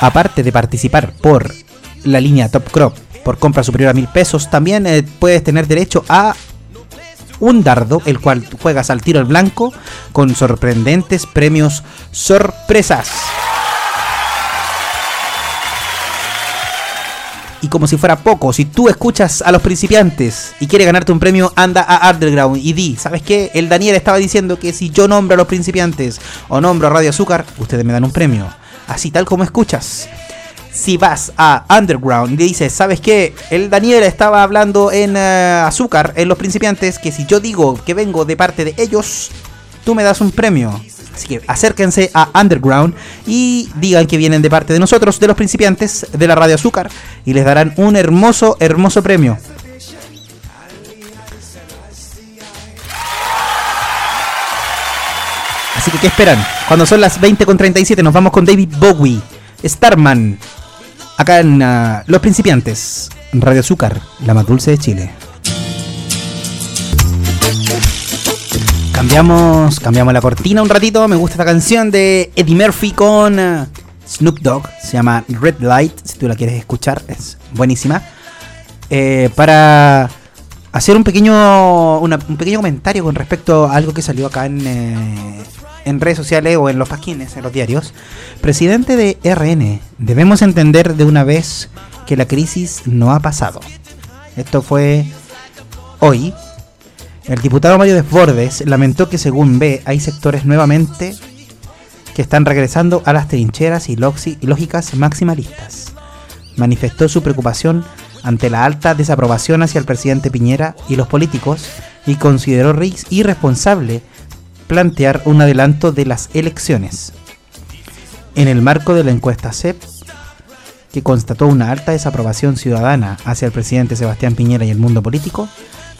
Aparte de participar por la línea Top Crop por compra superior a mil pesos, también eh, puedes tener derecho a un dardo, el cual juegas al tiro al blanco con sorprendentes premios sorpresas. Y como si fuera poco, si tú escuchas a los principiantes y quieres ganarte un premio, anda a Underground y di, ¿sabes qué? El Daniel estaba diciendo que si yo nombro a los principiantes o nombro a Radio Azúcar, ustedes me dan un premio. Así tal como escuchas. Si vas a Underground y dices, ¿sabes qué? El Daniel estaba hablando en eh, Azúcar, en los principiantes, que si yo digo que vengo de parte de ellos, tú me das un premio. Así que acérquense a Underground y digan que vienen de parte de nosotros, de los principiantes de la Radio Azúcar, y les darán un hermoso, hermoso premio. Así que, ¿qué esperan? Cuando son las 20.37 nos vamos con David Bowie, Starman, acá en uh, Los Principiantes, Radio Azúcar, la más dulce de Chile. Cambiamos, cambiamos la cortina un ratito. Me gusta esta canción de Eddie Murphy con uh, Snoop Dogg. Se llama Red Light. Si tú la quieres escuchar, es buenísima. Eh, para hacer un pequeño, un pequeño comentario con respecto a algo que salió acá en, eh, en redes sociales o en los pasquines, en los diarios. Presidente de RN, debemos entender de una vez que la crisis no ha pasado. Esto fue hoy, el diputado Mario Desbordes lamentó que según ve hay sectores nuevamente que están regresando a las trincheras y lógicas maximalistas. Manifestó su preocupación ante la alta desaprobación hacia el presidente Piñera y los políticos y consideró irresponsable plantear un adelanto de las elecciones. En el marco de la encuesta CEP, que constató una alta desaprobación ciudadana hacia el presidente Sebastián Piñera y el mundo político,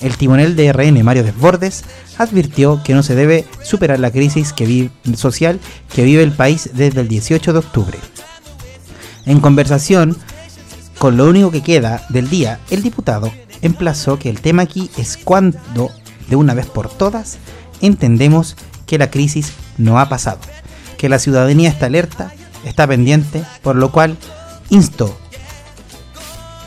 el timonel de RN Mario Desbordes advirtió que no se debe superar la crisis que vive, social que vive el país desde el 18 de octubre. En conversación con lo único que queda del día, el diputado emplazó que el tema aquí es cuando, de una vez por todas, entendemos que la crisis no ha pasado, que la ciudadanía está alerta, está pendiente, por lo cual instó,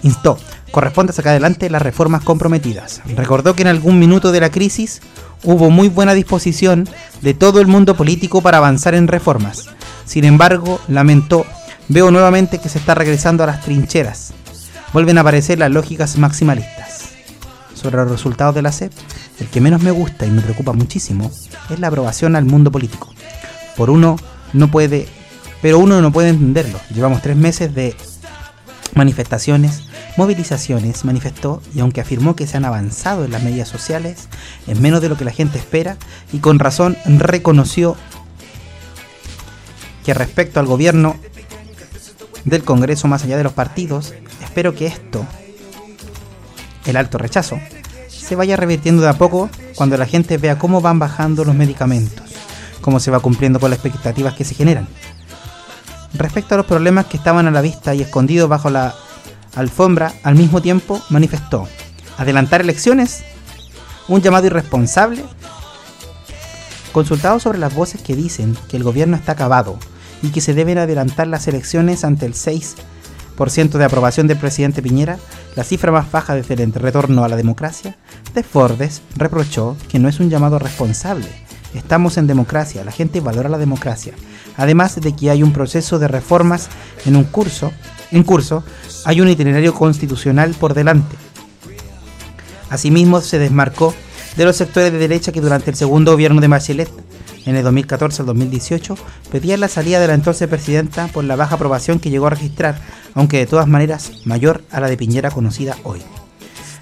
instó, corresponde sacar adelante las reformas comprometidas. Recordó que en algún minuto de la crisis hubo muy buena disposición de todo el mundo político para avanzar en reformas. Sin embargo, lamentó, veo nuevamente que se está regresando a las trincheras. Vuelven a aparecer las lógicas maximalistas. Sobre los resultados de la SEP, el que menos me gusta y me preocupa muchísimo es la aprobación al mundo político. Por uno no puede, pero uno no puede entenderlo. Llevamos tres meses de manifestaciones, movilizaciones, manifestó y aunque afirmó que se han avanzado en las medidas sociales, en menos de lo que la gente espera, y con razón reconoció que respecto al gobierno del Congreso más allá de los partidos, espero que esto, el alto rechazo, se vaya revirtiendo de a poco cuando la gente vea cómo van bajando los medicamentos, cómo se va cumpliendo con las expectativas que se generan. Respecto a los problemas que estaban a la vista y escondidos bajo la alfombra, al mismo tiempo manifestó adelantar elecciones, un llamado irresponsable. Consultado sobre las voces que dicen que el gobierno está acabado y que se deben adelantar las elecciones ante el 6 de aprobación del presidente Piñera, la cifra más baja desde el retorno a la democracia, Desbordes reprochó que no es un llamado responsable. Estamos en democracia, la gente valora la democracia. Además de que hay un proceso de reformas en un curso, en curso, hay un itinerario constitucional por delante. Asimismo, se desmarcó de los sectores de derecha que durante el segundo gobierno de Bachelet en el 2014 al 2018, pedían la salida de la entonces presidenta por la baja aprobación que llegó a registrar, aunque de todas maneras mayor a la de Piñera conocida hoy.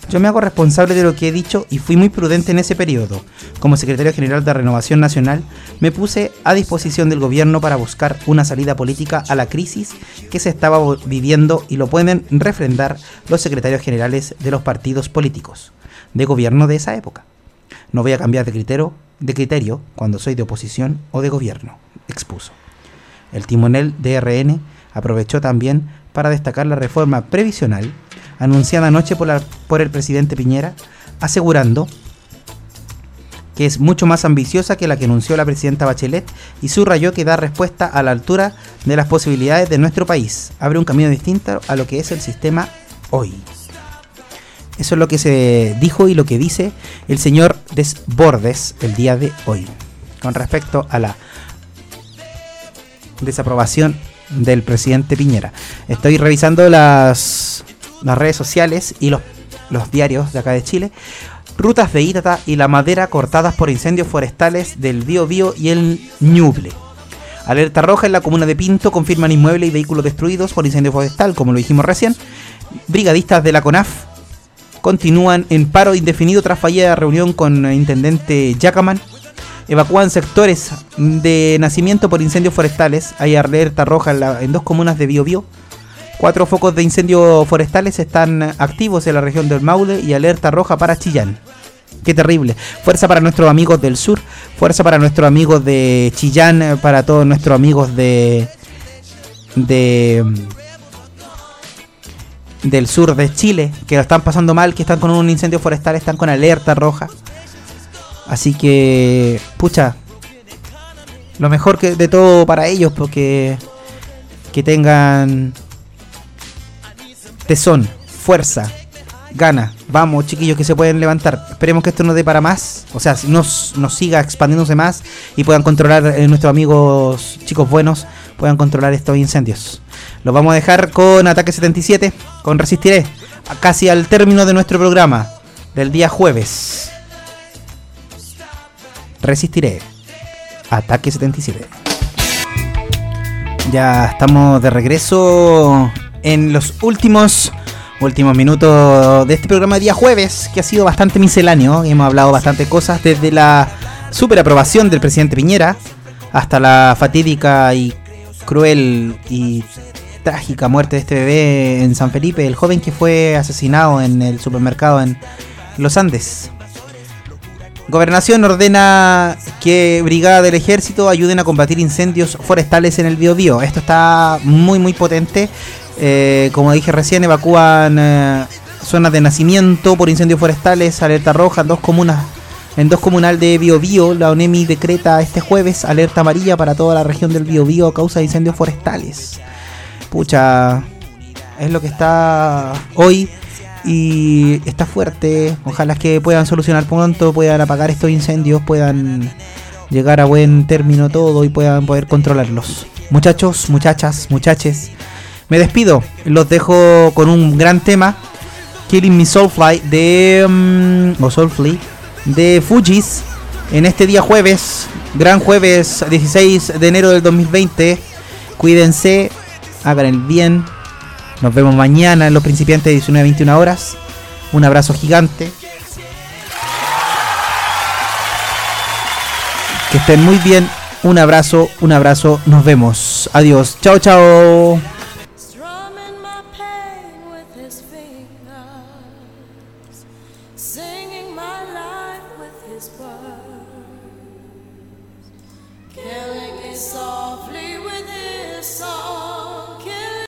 Yo me hago responsable de lo que he dicho y fui muy prudente en ese periodo. Como secretario general de Renovación Nacional, me puse a disposición del gobierno para buscar una salida política a la crisis que se estaba viviendo y lo pueden refrendar los secretarios generales de los partidos políticos de gobierno de esa época. No voy a cambiar de criterio de criterio cuando soy de oposición o de gobierno, expuso. El timonel de RN aprovechó también para destacar la reforma previsional anunciada anoche por, por el presidente Piñera, asegurando que es mucho más ambiciosa que la que anunció la presidenta Bachelet y subrayó que da respuesta a la altura de las posibilidades de nuestro país. Abre un camino distinto a lo que es el sistema hoy. Eso es lo que se dijo y lo que dice el señor Desbordes el día de hoy con respecto a la desaprobación del presidente Piñera. Estoy revisando las, las redes sociales y los, diarios de acá de Chile. Rutas de Ítata y la madera cortadas por incendios forestales del Bío Bío y el Ñuble. Alerta roja en la comuna de Pinto confirman inmuebles y vehículos destruidos por incendio forestal, como lo dijimos recién. Brigadistas de la CONAF continúan en paro indefinido tras fallida reunión con el intendente Yacaman. Evacúan sectores de nacimiento por incendios forestales. Hay alerta roja en, dos comunas de Biobío. Cuatro focos de incendios forestales están activos en la región del Maule y alerta roja para Chillán. Qué terrible. Fuerza para nuestros amigos del sur, fuerza para nuestros amigos de Chillán, para todos nuestros amigos de de del sur de Chile que lo están pasando mal, que están con un incendio forestal, están con alerta roja. Así que, pucha, lo mejor que de todo para ellos, porque que tengan tesón, fuerza, gana. Vamos, chiquillos, que se pueden levantar. Esperemos que esto nos dé para más. O sea, nos, nos siga expandiéndose más y puedan controlar, eh, nuestros amigos chicos buenos, puedan controlar estos incendios. Lo vamos a dejar con Ataque 77, con Resistiré, casi al término de nuestro programa del día jueves. Resistiré. Ataque 77. Ya estamos de regreso en los últimos últimos minutos de este programa de día jueves, que ha sido bastante misceláneo. Hemos hablado bastante cosas desde la super aprobación del presidente Piñera hasta la fatídica y cruel y trágica muerte de este bebé en San Felipe, el joven que fue asesinado en el supermercado en Los Andes. Gobernación ordena que brigada del ejército ayuden a combatir incendios forestales en el Biobío. Esto está muy muy potente. Eh, como dije recién, evacúan eh, zonas de nacimiento por incendios forestales, alerta roja en dos comunas. En dos comunal de Biobío, la ONEMI decreta este jueves alerta amarilla para toda la región del Biobío a causa de incendios forestales. Pucha, es lo que está hoy y está fuerte. Ojalá que puedan solucionar pronto, puedan apagar estos incendios, puedan llegar a buen término todo y puedan poder controlarlos. Muchachos, muchachas, muchaches, me despido. Los dejo con un gran tema. Killing Me Soulfly de. Um, o Soulfly de Fujis. En este día jueves. Gran jueves 16 de enero del 2020. Cuídense. Hagan el bien. Nos vemos mañana en los principiantes de 19 a 21 horas. Un abrazo gigante. Que estén muy bien. Un abrazo, un abrazo. Nos vemos. Adiós. Chao, chao.